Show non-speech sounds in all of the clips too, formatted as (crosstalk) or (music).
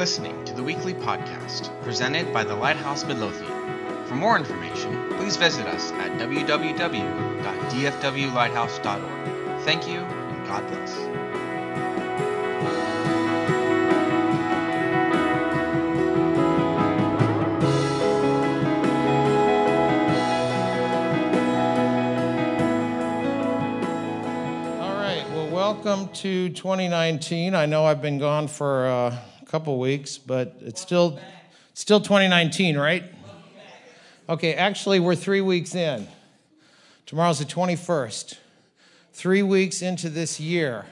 listening to the weekly podcast presented by the Lighthouse Midlothian. For more information, please visit us at www.dfwlighthouse.org. Thank you, and God bless. Welcome to 2019. I know I've been gone for uh, couple weeks, but it's still still 2019, right? Okay. Actually, we're three weeks in. Tomorrow's the 21st. Three weeks into this year.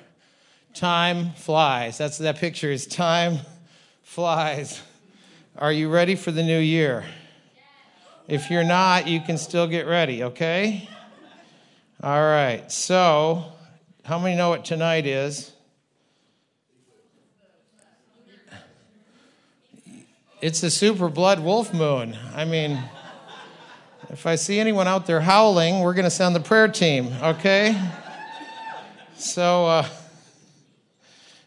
Time flies. That's that picture. Is time (laughs) flies. Are you ready for the new year? If you're not, you can still get ready. Okay. All right. So, how many know what tonight is? It's the super blood wolf moon. I mean, if I see anyone out there howling, we're going to send the prayer team, okay? So, uh,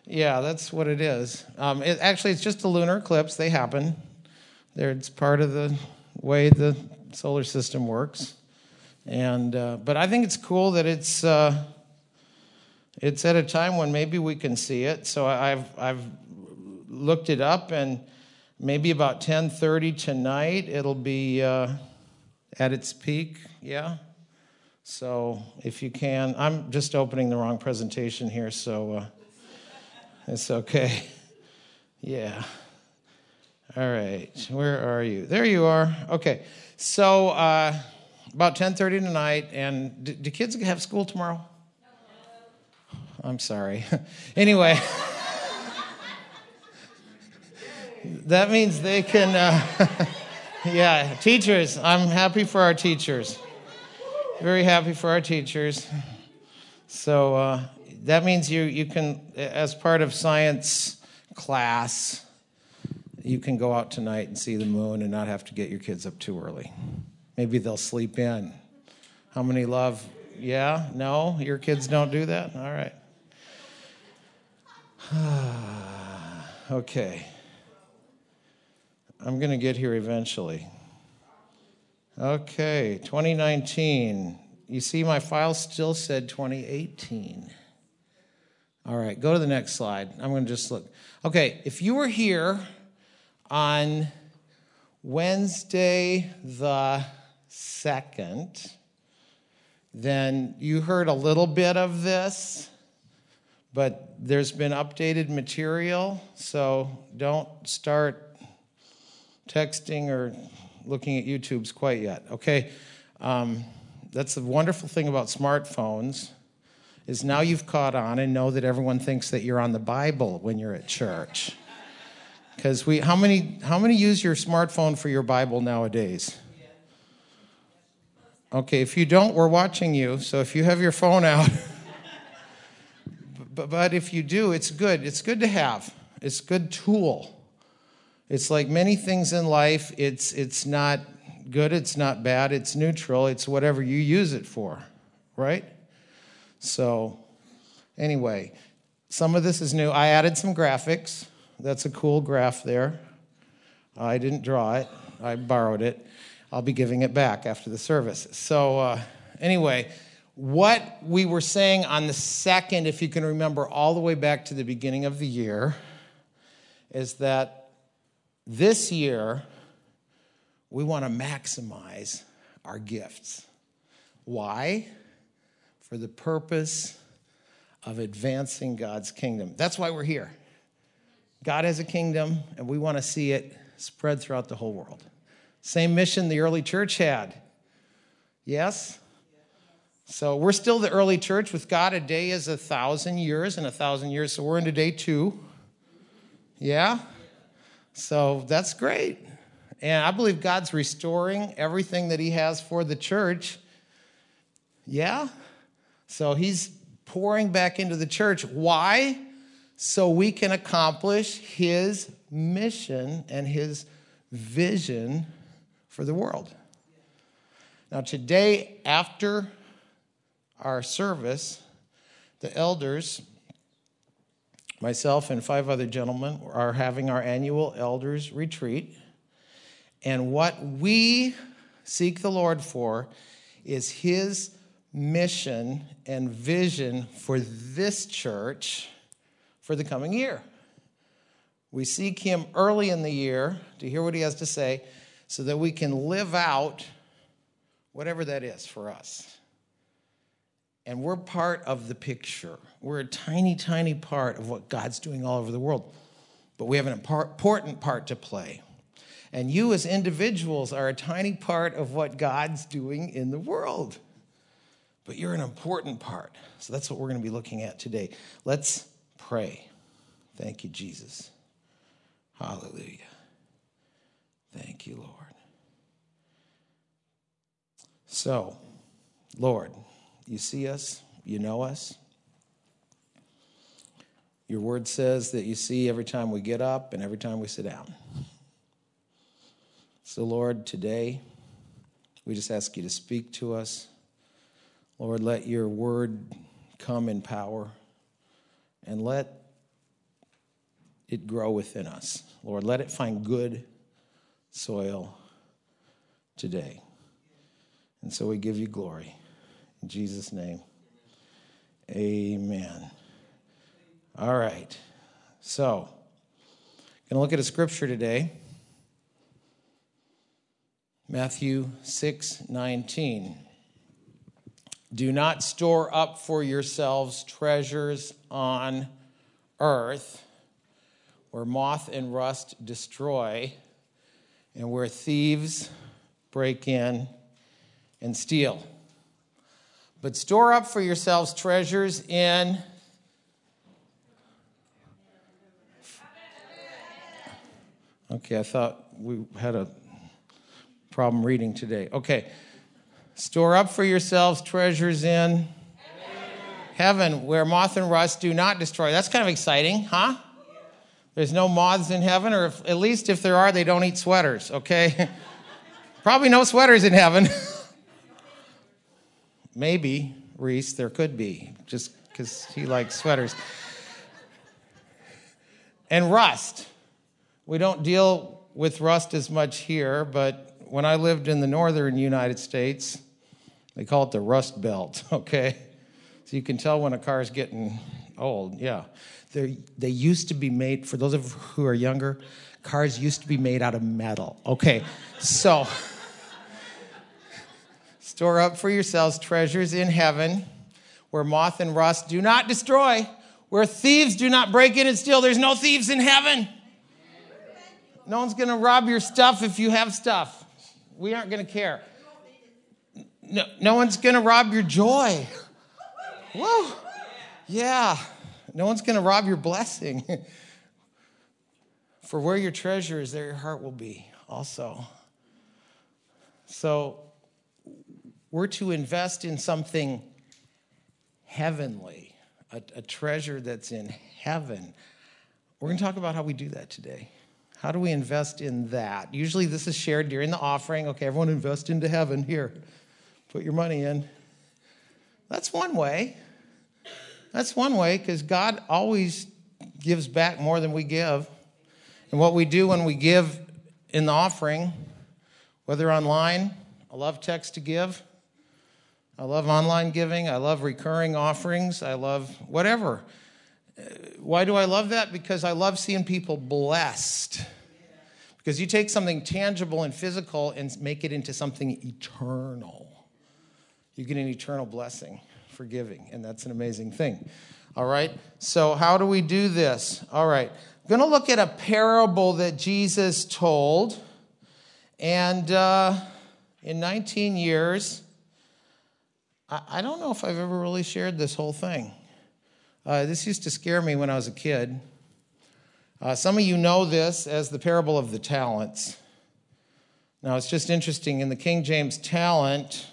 yeah, that's what it is. Um, it, actually, it's just a lunar eclipse. They happen. They're, it's part of the way the solar system works. And uh, but I think it's cool that it's uh, it's at a time when maybe we can see it. So I've I've looked it up, and maybe about ten thirty tonight it'll be uh, at its peak. Yeah. So if you can, I'm just opening the wrong presentation here, so uh, it's okay. Yeah. All right. Where are you? There you are. Okay. So. Uh, about 10.30 tonight and do, do, kids have school tomorrow i'm sorry (laughs) anyway (laughs) that means they can uh, (laughs) yeah teachers i'm happy for our teachers very happy for our teachers so uh, that means you, you can as part of science class you can go out tonight and see the moon and not have to get your kids up too early Maybe they'll sleep in. How many love? Yeah? No? Your kids don't do that? All right. (sighs) okay. I'm going to get here eventually. Okay, 2019. You see, my file still said 2018. All right, go to the next slide. I'm going to just look. Okay, if you were here on Wednesday the second, then you heard a little bit of this, but there's been updated material, so don't start texting or looking at YouTube's quite yet. Okay, um, that's the wonderful thing about smartphones is now you've caught on and know that everyone thinks that you're on the Bible when you're at church. Because we, how many, how many use your smartphone for your Bible nowadays? Okay, if you don't, we're watching you. So if you have your phone out, (laughs) but, but if you do, it's good. It's good to have. It's a good tool. It's like many things in life, it's, it's not good, it's not bad, it's neutral, it's whatever you use it for, right? So, anyway, some of this is new. I added some graphics. That's a cool graph there. I didn't draw it, I borrowed it. I'll be giving it back after the service. So, uh, anyway, what we were saying on the second, if you can remember all the way back to the beginning of the year, is that this year we want to maximize our gifts. Why? For the purpose of advancing God's kingdom. That's why we're here. God has a kingdom, and we want to see it spread throughout the whole world. Same mission the early church had. Yes? So we're still the early church. With God, a day is a thousand years, and a thousand years. So we're into day two. Yeah? So that's great. And I believe God's restoring everything that He has for the church. Yeah? So He's pouring back into the church. Why? So we can accomplish His mission and His vision for the world. Now, today, after our service, the elders myself and five other gentlemen are having our annual elders retreat. And what we seek the Lord for is his mission and vision for this church for the coming year. We seek him early in the year to hear what he has to say so that we can live out whatever that is for us. And we're part of the picture. We're a tiny, tiny part of what God's doing all over the world. But we have an important part to play. And you, as individuals, are a tiny part of what God's doing in the world. But you're an important part. So that's what we're going to be looking at today. Let's pray. Thank you, Jesus. Hallelujah. Thank you, Lord. So, Lord, you see us, you know us. Your word says that you see every time we get up and every time we sit down. So, Lord, today we just ask you to speak to us. Lord, let your word come in power and let it grow within us. Lord, let it find good soil today. And so we give you glory. In Jesus' name, amen. All right. So, going to look at a scripture today. Matthew 6 19. Do not store up for yourselves treasures on earth where moth and rust destroy and where thieves break in and steal. But store up for yourselves treasures in Okay, I thought we had a problem reading today. Okay. Store up for yourselves treasures in heaven where moth and rust do not destroy. That's kind of exciting, huh? There's no moths in heaven, or if, at least if there are, they don't eat sweaters, okay? (laughs) Probably no sweaters in heaven. (laughs) Maybe, Reese, there could be, just because he likes sweaters. And rust. We don't deal with rust as much here, but when I lived in the northern United States, they call it the rust belt, (laughs) okay? So you can tell when a car is getting old, yeah. They're, they used to be made, for those of who are younger, cars used to be made out of metal. Okay, so (laughs) store up for yourselves treasures in heaven where moth and rust do not destroy, where thieves do not break in and steal. There's no thieves in heaven. No one's going to rob your stuff if you have stuff. We aren't going to care. No, no one's going to rob your joy. Whoa. Yeah. No one's going to rob your blessing. (laughs) For where your treasure is, there your heart will be also. So we're to invest in something heavenly, a, a treasure that's in heaven. We're going to talk about how we do that today. How do we invest in that? Usually, this is shared during the offering. Okay, everyone invest into heaven. Here, put your money in. That's one way. That's one way because God always gives back more than we give. And what we do when we give in the offering, whether online, I love text to give. I love online giving. I love recurring offerings. I love whatever. Why do I love that? Because I love seeing people blessed. Because you take something tangible and physical and make it into something eternal. You get an eternal blessing for giving, and that's an amazing thing. All right? So, how do we do this? All right. I'm going to look at a parable that Jesus told. And uh, in 19 years, I, don't know if I've ever really shared this whole thing. Uh, this used to scare me when I was a kid. Uh, some of you know this as the parable of the talents. Now, it's just interesting. In the King James, talent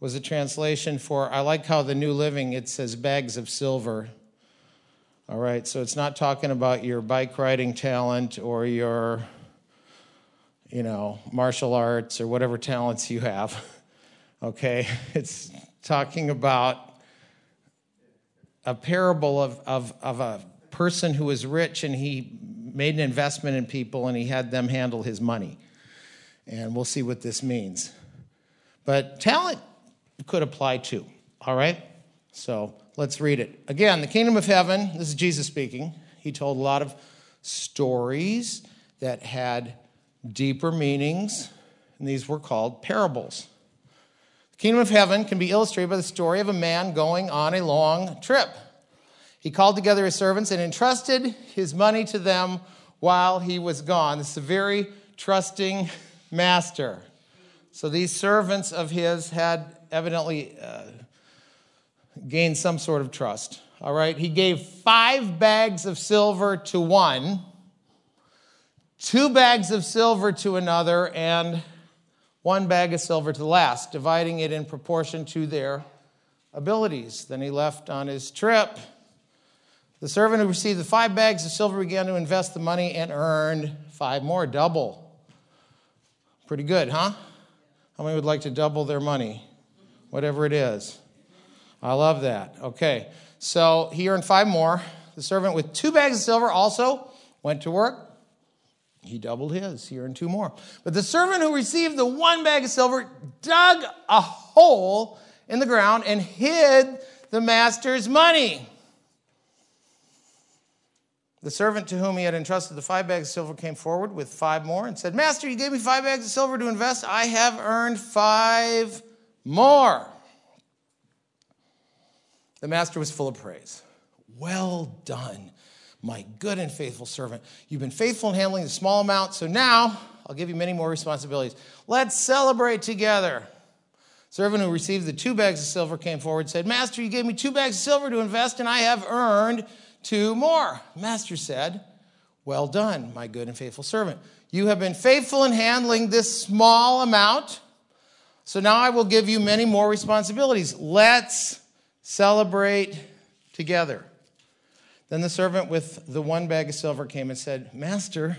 was a translation for, I like how the New Living, it says bags of silver. All right, so it's not talking about your bike riding talent or your, you know, martial arts or whatever talents you have. (laughs) Okay, (laughs) it's talking about a parable of, of, of a person who was rich and he made an investment in people and he had them handle his money. And we'll see what this means. But talent could apply too, all right? So let's read it. Again, the kingdom of heaven, this is Jesus speaking. He told a lot of stories that had deeper meanings, and these were called parables. Kingdom of heaven can be illustrated by the story of a man going on a long trip. He called together his servants and entrusted his money to them while he was gone. This is a very trusting master. So these servants of his had evidently uh, gained some sort of trust. All right, he gave five bags of silver to one, two bags of silver to another, and one bag of silver to the last, dividing it in proportion to their abilities. Then he left on his trip. The servant who received the five bags of silver began to invest the money and earned five more, double. Pretty good, huh? How many would like to double their money? Whatever it is. I love that. Okay, so he earned five more. The servant with two bags of silver also went to work. He doubled his. He earned two more. But the servant who received the one bag of silver dug a hole in the ground and hid the master's money. The servant to whom he had entrusted the five bags of silver came forward with five more and said, Master, you gave me five bags of silver to invest. I have earned five more. The master was full of praise. Well done, my good and faithful servant. You've been faithful in handling the small amount, so now I'll give you many more responsibilities. Let's celebrate together. Servant who received the two bags of silver came forward and said, Master, you gave me two bags of silver to invest, and I have earned two more. Master said, Well done, my good and faithful servant. You have been faithful in handling this small amount, so now I will give you many more responsibilities. Let's celebrate together. Then the servant with the one bag of silver came and said, Master,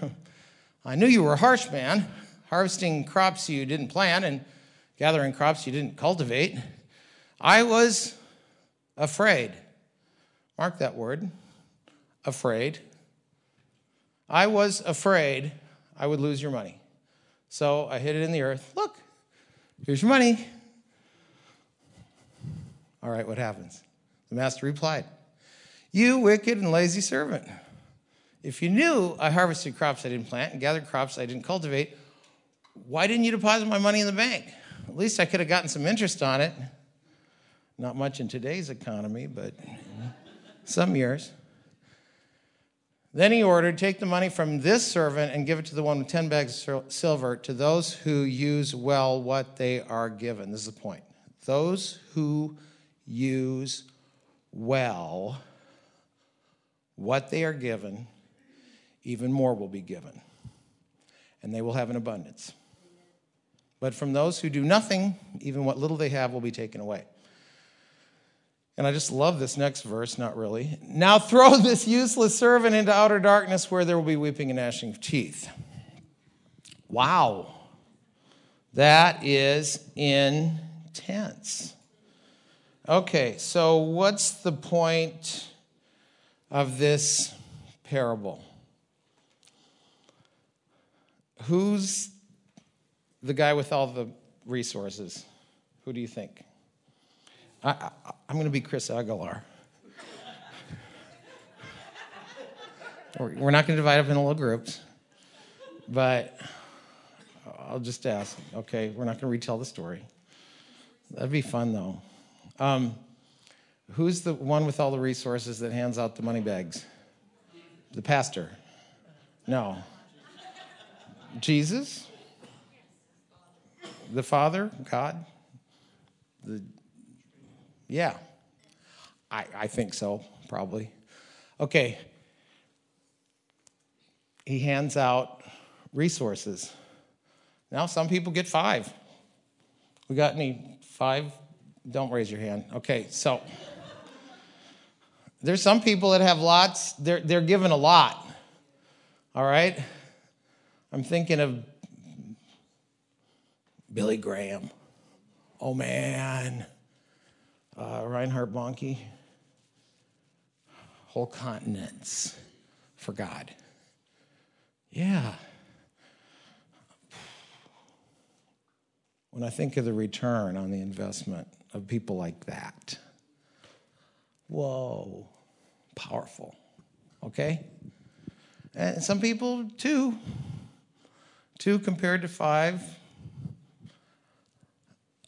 I knew you were a harsh man, harvesting crops you didn't plant and gathering crops you didn't cultivate. I was afraid. Mark that word afraid. I was afraid I would lose your money. So I hid it in the earth. Look, here's your money. All right, what happens? The master replied, You wicked and lazy servant. If you knew I harvested crops I didn't plant and gathered crops I didn't cultivate, why didn't you deposit my money in the bank? At least I could have gotten some interest on it. Not much in today's economy, but some years. Then he ordered, Take the money from this servant and give it to the one with 10 bags of silver, to those who use well what they are given. This is the point. Those who use well what they are given, even more will be given, and they will have an abundance. But from those who do nothing, even what little they have will be taken away. And I just love this next verse, not really. Now throw (laughs) this useless servant into outer darkness where there will be weeping and gnashing of teeth. Wow. That is intense. Okay, so what's the point of this parable? Who's the guy with all the resources? Who do you think? I, am going to be Chris Aguilar. We're not going to divide up into little groups, but I'll just ask. Okay, we're not going to retell the story. That'd be fun, though. Um, who's the one with all the resources that hands out the money bags? The pastor? No. Jesus? The Father? God? The yeah, I, I think so, probably. Okay. He hands out resources. Now, some people get five. We got any five? Don't raise your hand. Okay, so there's some people that have lots, they're, they're given a lot. All right? I'm thinking of Billy Graham. Oh man uh, Reinhard Bonnke. whole continents for God. Yeah. When I think of the return on the investment of people like that, whoa, powerful. Okay? And some people, two. Two compared to five,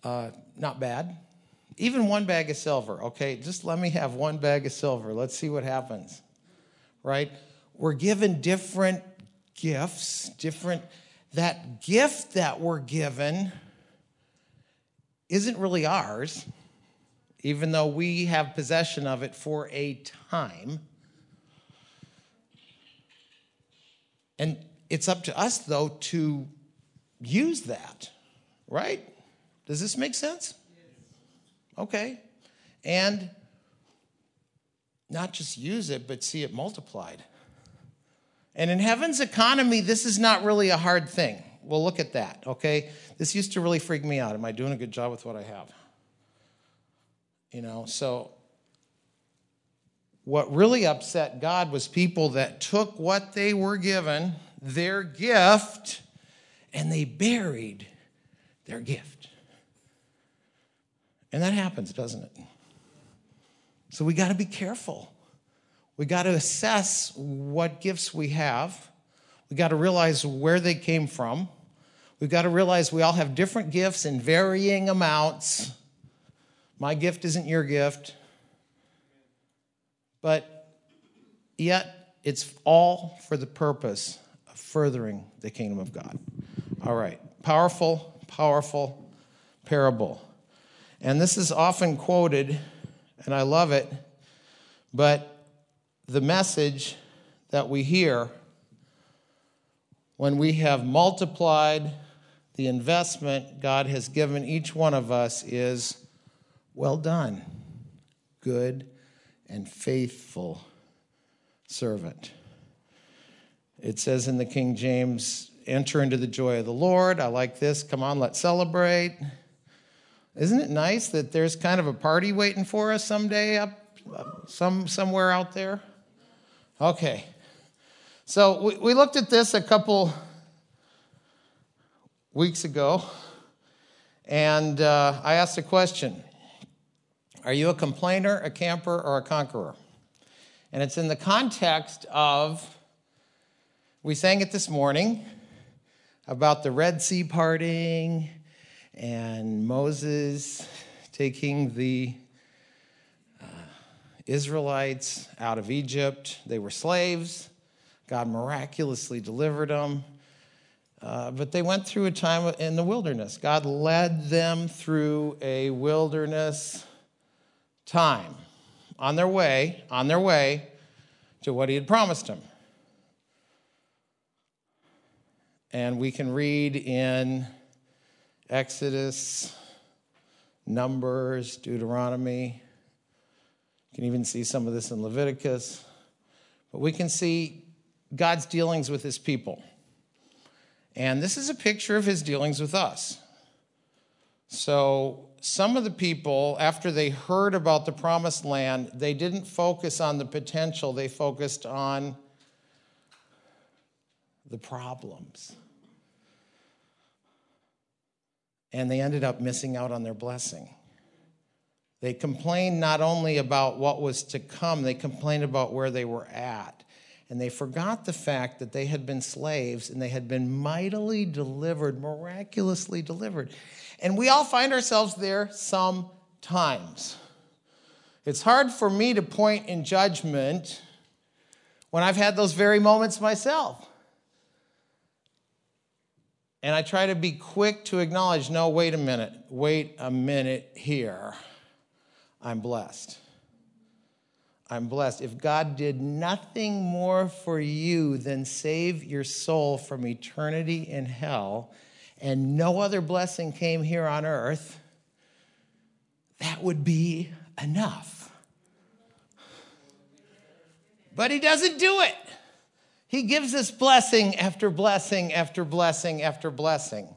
uh, not bad. Even one bag of silver, okay? Just let me have one bag of silver. Let's see what happens, right? We're given different gifts, different. That gift that we're given isn't really ours, even though we have possession of it for a time. And it's up to us, though, to use that, right? Does this make sense? Okay. And not just use it, but see it multiplied. And in heaven's economy, this is not really a hard thing. We'll look at that, okay? This used to really freak me out. Am I doing a good job with what I have? You know, so what really upset God was people that took what they were given, their gift, and they buried their gift. And that happens, doesn't it? So we got to be careful. We got to assess what gifts we have. We got to realize where they came from. We've got to realize we all have different gifts in varying amounts. My gift isn't your gift. But yet, it's all for the purpose of furthering the kingdom of God. All right. Powerful, powerful parable. And this is often quoted, and I love it, but the message that we hear when we have multiplied the investment God has given each one of us is well done, good and faithful servant. It says in the King James, enter into the joy of the Lord. I like this. Come on, let's celebrate. Isn't it nice that there's kind of a party waiting for us someday up some somewhere out there? Okay. So we, we looked at this a couple weeks ago, and uh, I asked a question Are you a complainer, a camper, or a conqueror? And it's in the context of, we sang it this morning about the Red Sea parting and Moses taking the uh, Israelites out of Egypt. They were slaves. God miraculously delivered them. Uh, but they went through a time in the wilderness. God led them through a wilderness time on their way, on their way to what he had promised them. And we can read in Exodus, Numbers, Deuteronomy. You can even see some of this in Leviticus. But we can see God's dealings with his people. And this is a picture of his dealings with us. So, some of the people, after they heard about the promised land, they didn't focus on the potential, they focused on the problems. And they ended up missing out on their blessing. They complained not only about what was to come, they complained about where they were at and they forgot the fact that they had been slaves and they had been mightily delivered, miraculously delivered. And we all find ourselves there sometimes. It's hard for me to point in judgment when I've had those very moments myself. And I try to be quick to acknowledge no, wait a minute, wait a minute here. I'm blessed. I'm blessed. If God did nothing more for you than save your soul from eternity in hell, and no other blessing came here on earth, that would be enough. But He doesn't do it. He gives us blessing after blessing after blessing after blessing.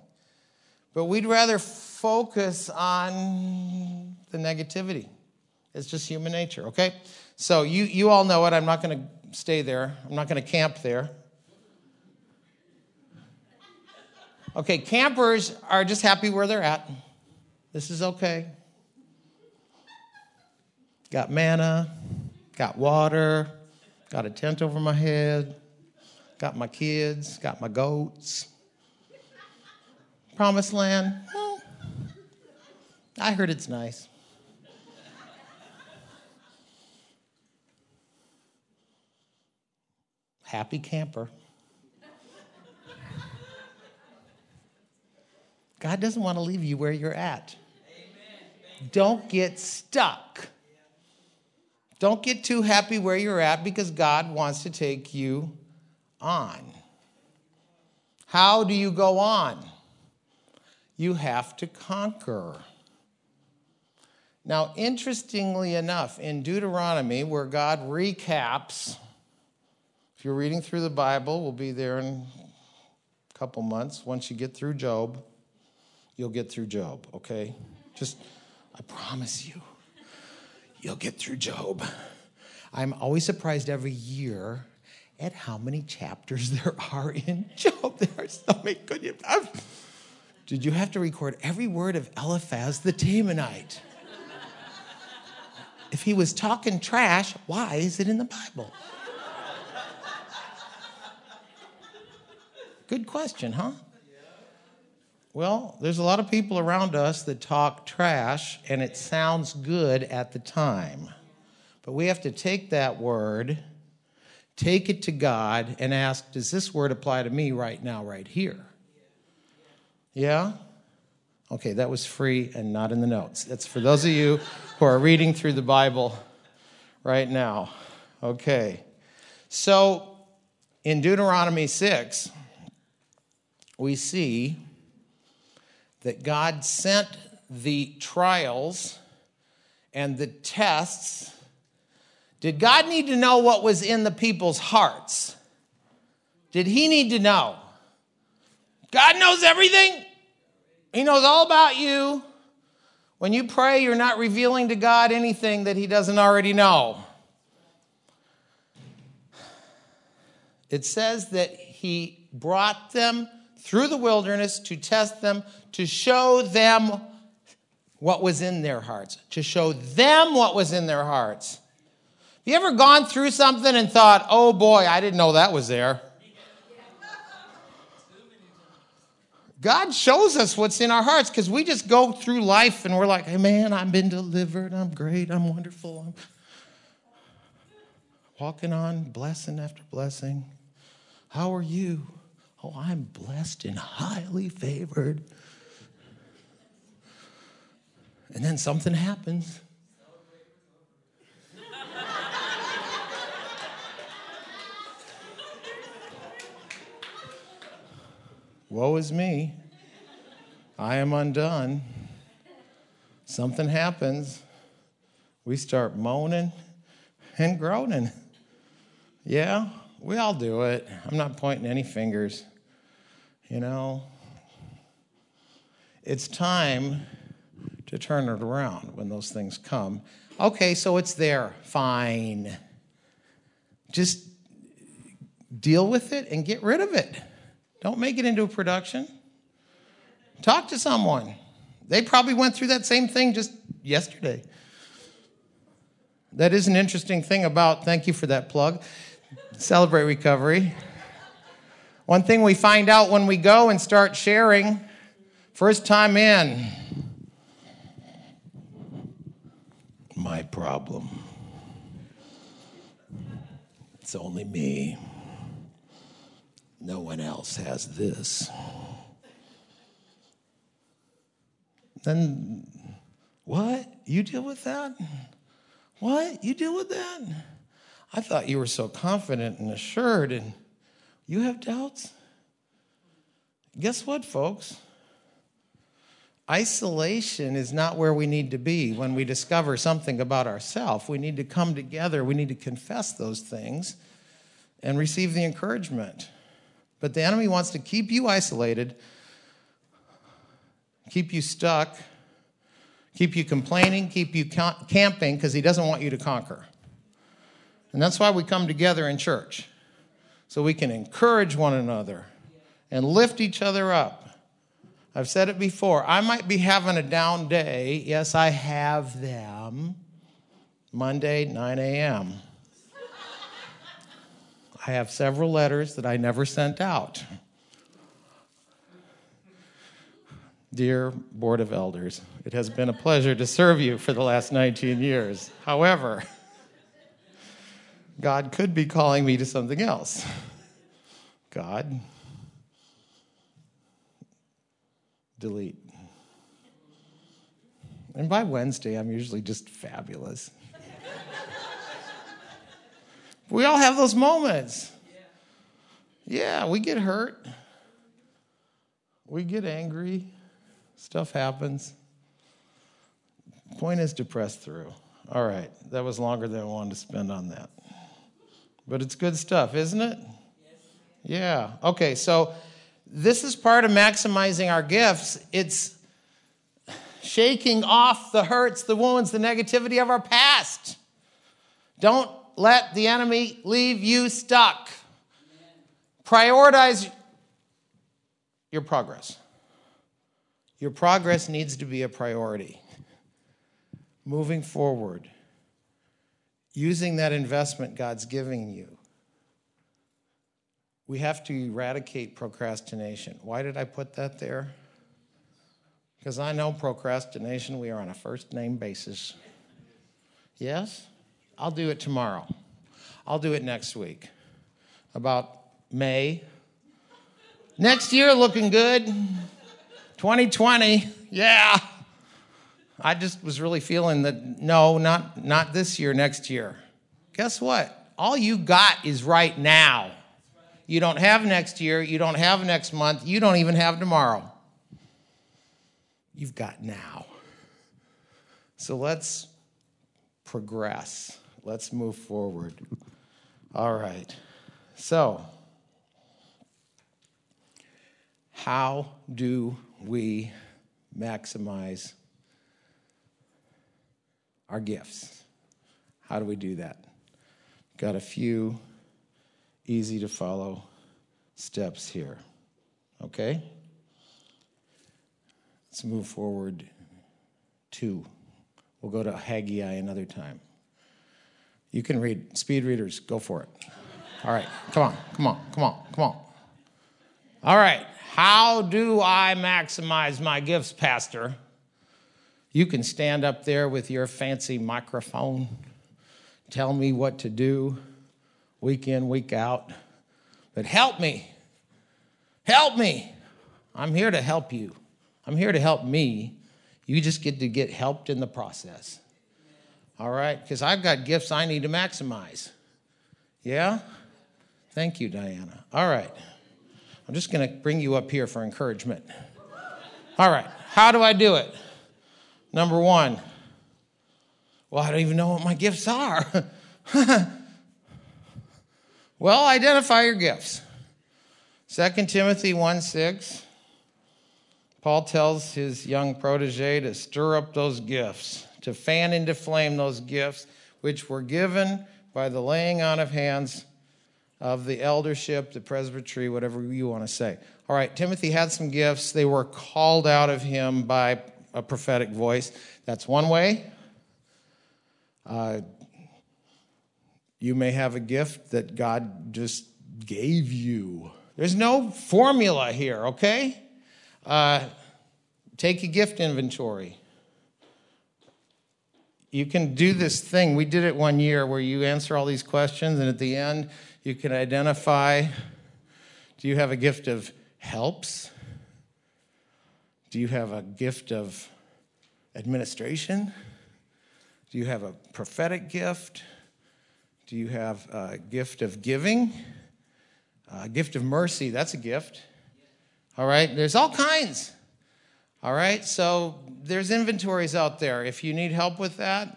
But we'd rather focus on the negativity It's just human nature, okay? So you, you all know it. I'm not going to stay there, I'm not going to camp there. Okay, campers are just happy where they're at. This is okay. Got manna, got water, got a tent over my head, got my kids, got my goats. Promised land, well, I heard it's nice. Happy camper. God doesn't want to leave you where you're at. Don't get stuck. Don't get too happy where you're at because God wants to take you on. How do you go on? You have to conquer. Now, interestingly enough, in Deuteronomy, where God recaps, if you're reading through the Bible, we'll be there in a couple months. Once you get through Job, you'll get through Job, okay? Just, I promise you, you'll get through Job. I'm always surprised every year at how many chapters (laughs) there are in Job. There are so many good. Did you have to record every word of Eliphaz the Temanite? if he was talking trash, why is it in the Bible? Good question, huh? Well, there's a lot of people around us that talk trash and it sounds good at the time. But we have to take that word, take it to God, and ask, does this word apply to me right now, right here? Yeah? Okay, that was free and not in the notes. That's for those of you who are reading through the Bible right now. Okay. So in Deuteronomy 6, we see that God sent the trials and the tests. Did God need to know what was in the people's hearts? Did he need to know? God knows everything. He knows all about you. When you pray, you're not revealing to God anything that he doesn't already know. It says that he brought them through the wilderness to test them, to show them what was in their hearts, to show them what was in their hearts. Have you ever gone through something and thought, oh boy, I didn't know that was there? God shows us what's in our hearts because we just go through life and we're like, hey man, I've been delivered. I'm great. I'm wonderful. I'm walking on blessing after blessing. How are you? Oh, I'm blessed and highly favored. And then something happens. Woe is me. I am undone. Something happens. We start moaning and groaning. Yeah, we all do it. I'm not pointing any fingers. You know, it's time to turn it around when those things come. Okay, so it's there. Fine. Just deal with it and get rid of it. Don't make it into a production. Talk to someone. They probably went through that same thing just yesterday. That is an interesting thing about, thank you for that plug, Celebrate Recovery. One thing we find out when we go and start sharing, first time in, my problem. It's only me. No one else has this. Then, what? You deal with that? What? You deal with that? I thought you were so confident and assured, and you have doubts? Guess what, folks? Isolation is not where we need to be when we discover something about ourselves. We need to come together, we need to confess those things and receive the encouragement. But the enemy wants to keep you isolated, keep you stuck, keep you complaining, keep you camping because he doesn't want you to conquer. And that's why we come together in church so we can encourage one another and lift each other up. I've said it before. I might be having a down day. Yes, I have them. Monday, 9 a.m. I have several letters that I never sent out. Dear Board of Elders, it has been a pleasure to serve you for the last 19 years. However, God could be calling me to something else. God, delete. And by Wednesday, I'm usually just fabulous. we all have those moments. Yeah, we get hurt, we get angry. Stuff happens. Point is to press through. All right, that was longer than I wanted to spend on that. But it's good stuff, isn't it? Yeah. Okay, so this is part of maximizing our gifts. It's shaking off the hurts, the wounds, the negativity of our past. Don't let the enemy leave you stuck. Prioritize your progress. Your progress needs to be a priority. Moving forward, using that investment God's giving you. We have to eradicate procrastination. Why did I put that there? Because I know procrastination, we are on a first name basis. Yes? I'll do it tomorrow. I'll do it next week. About May. Next year looking good. 2020, yeah. I just was really feeling that no, not, not this year, next year. Guess what? All you got is right now. You don't have next year, you don't have next month, you don't even have tomorrow. You've got now. So let's progress. Let's move forward. All right. So, how do we maximize our gifts. How do we do that? Got a few easy to follow steps here. Okay? Let's move forward two. We'll go to Haggai another time. You can read, speed readers, go for it. All right, come on, come on, come on, come on. All right, how do I maximize my gifts, Pastor? You can stand up there with your fancy microphone, tell me what to do week in, week out. But help me. Help me. I'm here to help you. I'm here to help me. You just get to get helped in the process. All right? Because I've got gifts I need to maximize. Yeah? Thank you, Diana. All right. I'm just going to bring you up here for encouragement. All right, how do I do it? Number one, well, I don't even know what my gifts are. (laughs) well, identify your gifts. 2 Timothy 1 6, Paul tells his young protege to stir up those gifts, to fan into flame those gifts which were given by the laying on of hands of the eldership, the presbytery, whatever you want to say. All right, Timothy had some gifts. They were called out of him by a prophetic voice. That's one way. Uh, you may have a gift that God just gave you. There's no formula here, okay? Uh, take a gift inventory. You can do this thing. We did it one year where you answer all these questions, and at the end, you can identify do you have a gift of helps? Do you have a gift of administration? Do you have a prophetic gift? Do you have a gift of giving? A gift of mercy, that's a gift. All right, there's all kinds. All right, so there's inventories out there. If you need help with that,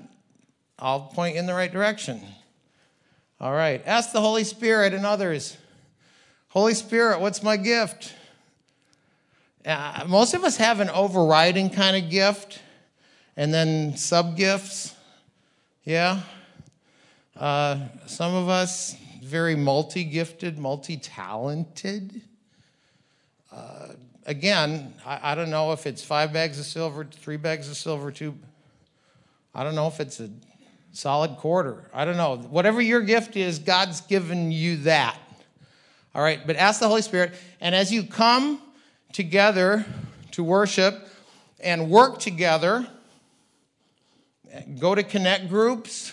I'll point you in the right direction. All right. Ask the Holy Spirit and others. Holy Spirit, what's my gift? Uh, most of us have an overriding kind of gift, And then sub gifts. Yeah. Uh, some of us very multi gifted, multi talented. Uh, again, I, I, don't know if it's five bags of silver, three bags of silver, two. I don't know if it's a solid quarter. I don't know. Whatever your gift is, God's given you that. All right, but ask the Holy Spirit. And as you come together to worship and work together, go to connect groups,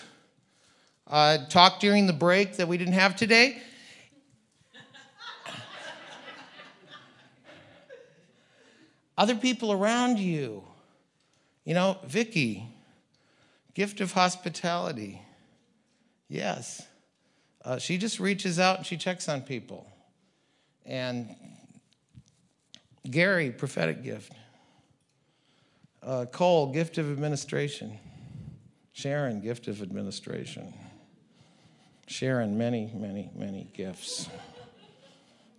uh, talk during the break that we didn't have today. Other people around you. You know, Vicky, gift of hospitality. Yes. Uh, she just reaches out and she checks on people. And Gary, prophetic gift. Uh, Cole, gift of administration. Sharon, gift of administration. Sharon, many, many, many gifts.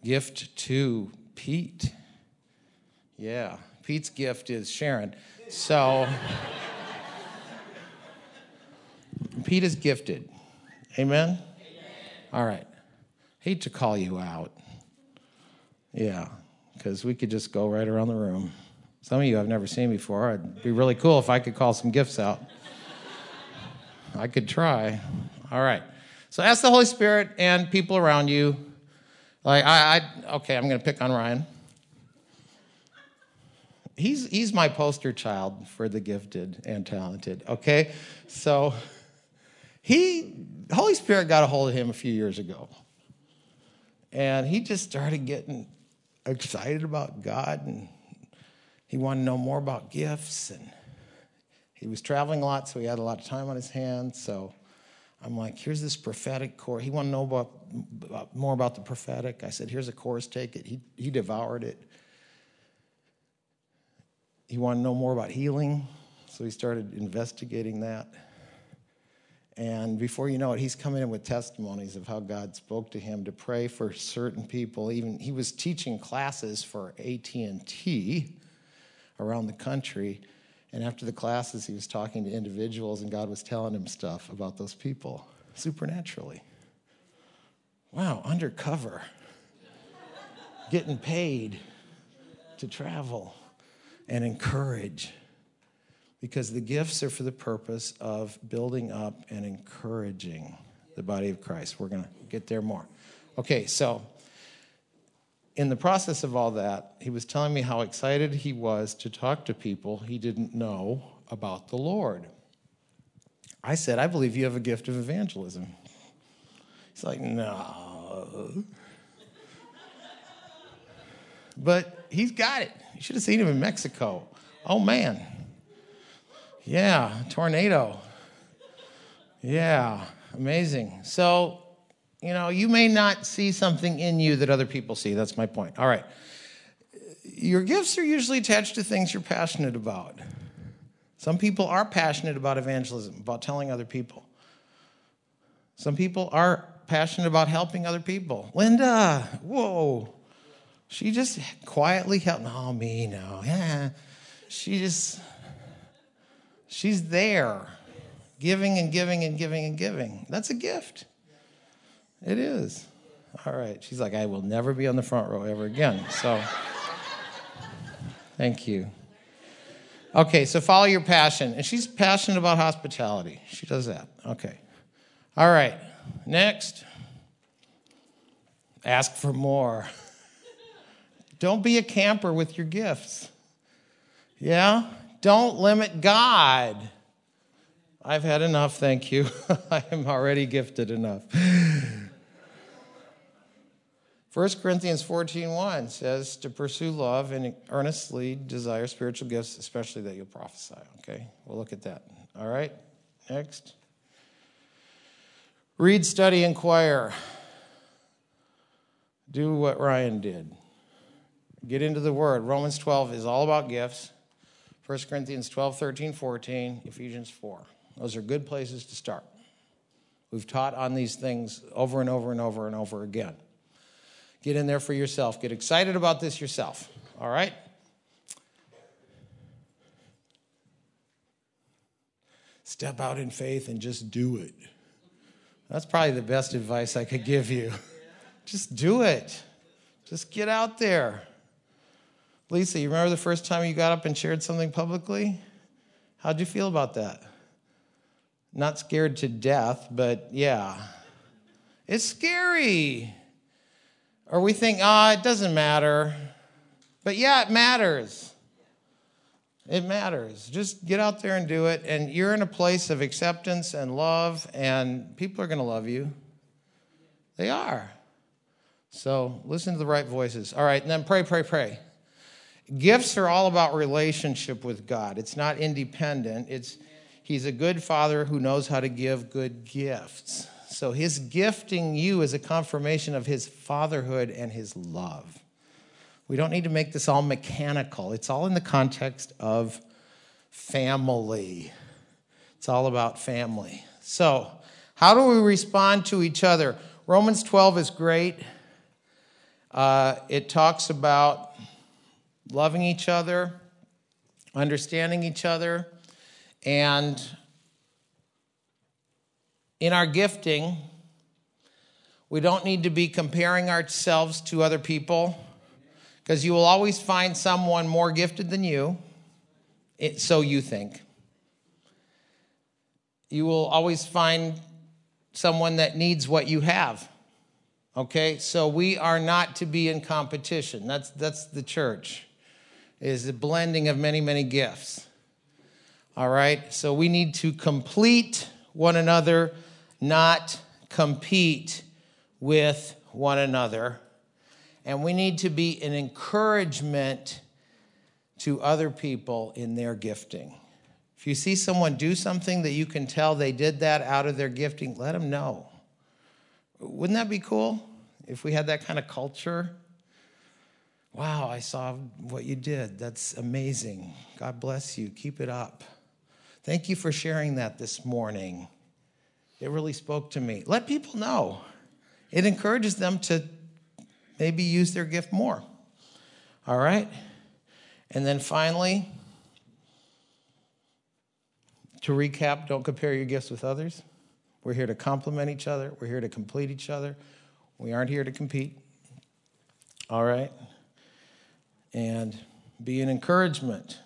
Gift to Pete. Yeah, Pete's gift is Sharon. So, Pete is gifted. Amen? Amen? All right. Hate to call you out. Yeah, because we could just go right around the room. Some of you I've never seen before. It'd be really cool if I could call some gifts out. I could try. All right. So ask the Holy Spirit and people around you. Like I, I okay, I'm going to pick on Ryan. He's he's my poster child for the gifted and talented. Okay, so he Holy Spirit got a hold of him a few years ago, and he just started getting excited about God, and he wanted to know more about gifts, and he was traveling a lot, so he had a lot of time on his hands. So I'm like, here's this prophetic course. He wanted to know about, about, more about the prophetic. I said, here's a course, take it. He, he devoured it. He wanted to know more about healing, so he started investigating that. And before you know it, he's coming in with testimonies of how God spoke to him to pray for certain people. Even he was teaching classes for AT&T around the country and after the classes, he was talking to individuals, and God was telling him stuff about those people supernaturally. Wow, undercover, getting paid to travel and encourage. Because the gifts are for the purpose of building up and encouraging the body of Christ. We're going to get there more. Okay, so in the process of all that, he was telling me how excited he was to talk to people he didn't know about the Lord. I said, I believe you have a gift of evangelism. He's like, no. but he's got it. You should have seen him in Mexico. Oh, man. Yeah, tornado. Yeah, amazing. So you know, you may not see something in you that other people see. That's my point. All right. Your gifts are usually attached to things you're passionate about. Some people are passionate about evangelism, about telling other people. Some people are passionate about helping other people. Linda, whoa. She just quietly helped. No, me, no. Yeah. (laughs) She just, she's there, giving and giving and giving and giving. That's a gift. It is. All right. She's like, I will never be on the front row ever again. So, thank you. Okay, so follow your passion. And she's passionate about hospitality. She does that. Okay. All right. Next, ask for more. Don't be a camper with your gifts. Yeah? Don't limit God. I've had enough, thank you. (laughs) I am already gifted enough. 1 Corinthians 14:1 says to pursue love and earnestly desire spiritual gifts, especially that you'll prophesy. Okay, we'll look at that. All right, next. Read, study, inquire. Do what Ryan did. Get into the Word. Romans 12 is all about gifts. 1 Corinthians 12, 13, 14, Ephesians 4. Those are good places to start. We've taught on these things over and over and over and over again. Get in there for yourself. Get excited about this yourself. All right? Step out in faith and just do it. That's probably the best advice I could give you. (laughs) Just do it. Just get out there. Lisa, you remember the first time you got up and shared something publicly? How'd you feel about that? Not scared to death, but yeah. It's scary. Or we think, ah, oh, it doesn't matter. But yeah, it matters. It matters. Just get out there and do it. And you're in a place of acceptance and love, and people are going to love you. They are. So listen to the right voices. All right, and then pray, pray, pray. Gifts are all about relationship with God. It's not independent. It's He's a good father who knows how to give good gifts. So his gifting you is a confirmation of his fatherhood and his love. We don't need to make this all mechanical. It's all in the context of family. It's all about family. So, how do we respond to each other? Romans 12 is great. Uh, it talks about loving each other, understanding each other, and in our gifting, we don't need to be comparing ourselves to other people because you will always find someone more gifted than you, it, so you think. You will always find someone that needs what you have. Okay? So we are not to be in competition. That's that's the church. Is the blending of many, many gifts. All right? So we need to complete one another, not compete with one another and we need to be an encouragement to other people in their gifting. If you see someone do something that you can tell they did that out of their gifting, let them know. Wouldn't that be cool if we had that kind of culture? Wow, I saw what you did. That's amazing. God bless you. Keep it up. Thank you for sharing that this morning. It really spoke to me. Let people know. It encourages them to maybe use their gift more. All right? And then finally, to recap, don't compare your gifts with others. We're here to complement each other, we're here to complete each other. We aren't here to compete. All right? And be an encouragement.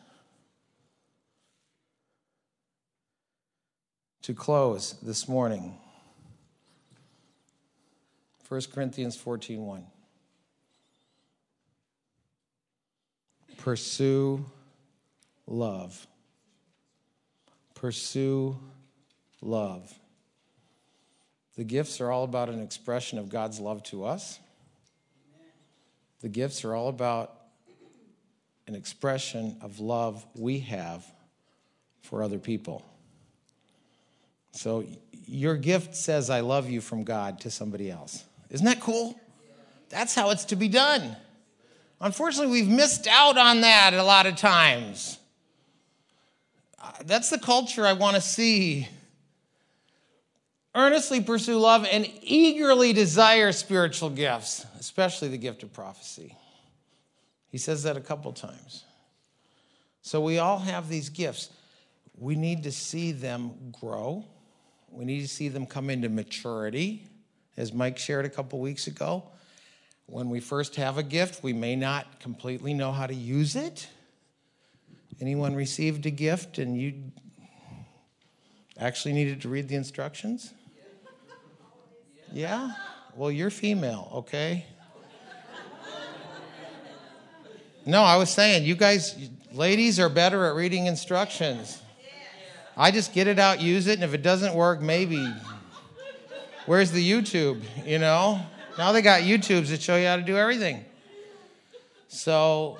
To close this morning, 1 Corinthians 14 1. Pursue love. Pursue love. The gifts are all about an expression of God's love to us. The gifts are all about an expression of love we have for other people. So your gift says, I love you from God to somebody else. Isn't that cool? That's how it's to be done. Unfortunately, we've missed out on that a lot of times. That's the culture I want to see. Earnestly pursue love and eagerly desire spiritual gifts, especially the gift of prophecy. He says that a couple times. So we all have these gifts. We need to see them grow. We need to see them come into maturity, as Mike shared a couple weeks ago. When we first have a gift, we may not completely know how to use it. Anyone received a gift and you actually needed to read the instructions? (laughs) Yeah? Well, you're female, okay? No, I was saying, you guys, ladies are better at reading instructions. I just get it out, use it, and if it doesn't work, maybe. Where's the YouTube, you know? Now they got YouTubes that show you how to do everything. So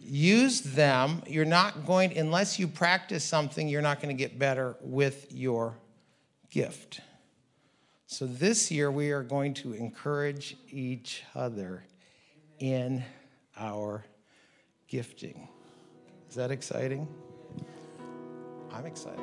use them. You're not going, unless you practice something, you're not going to get better with your gift. So this year, we are going to encourage each other in our gifting. Is that exciting? I'm excited.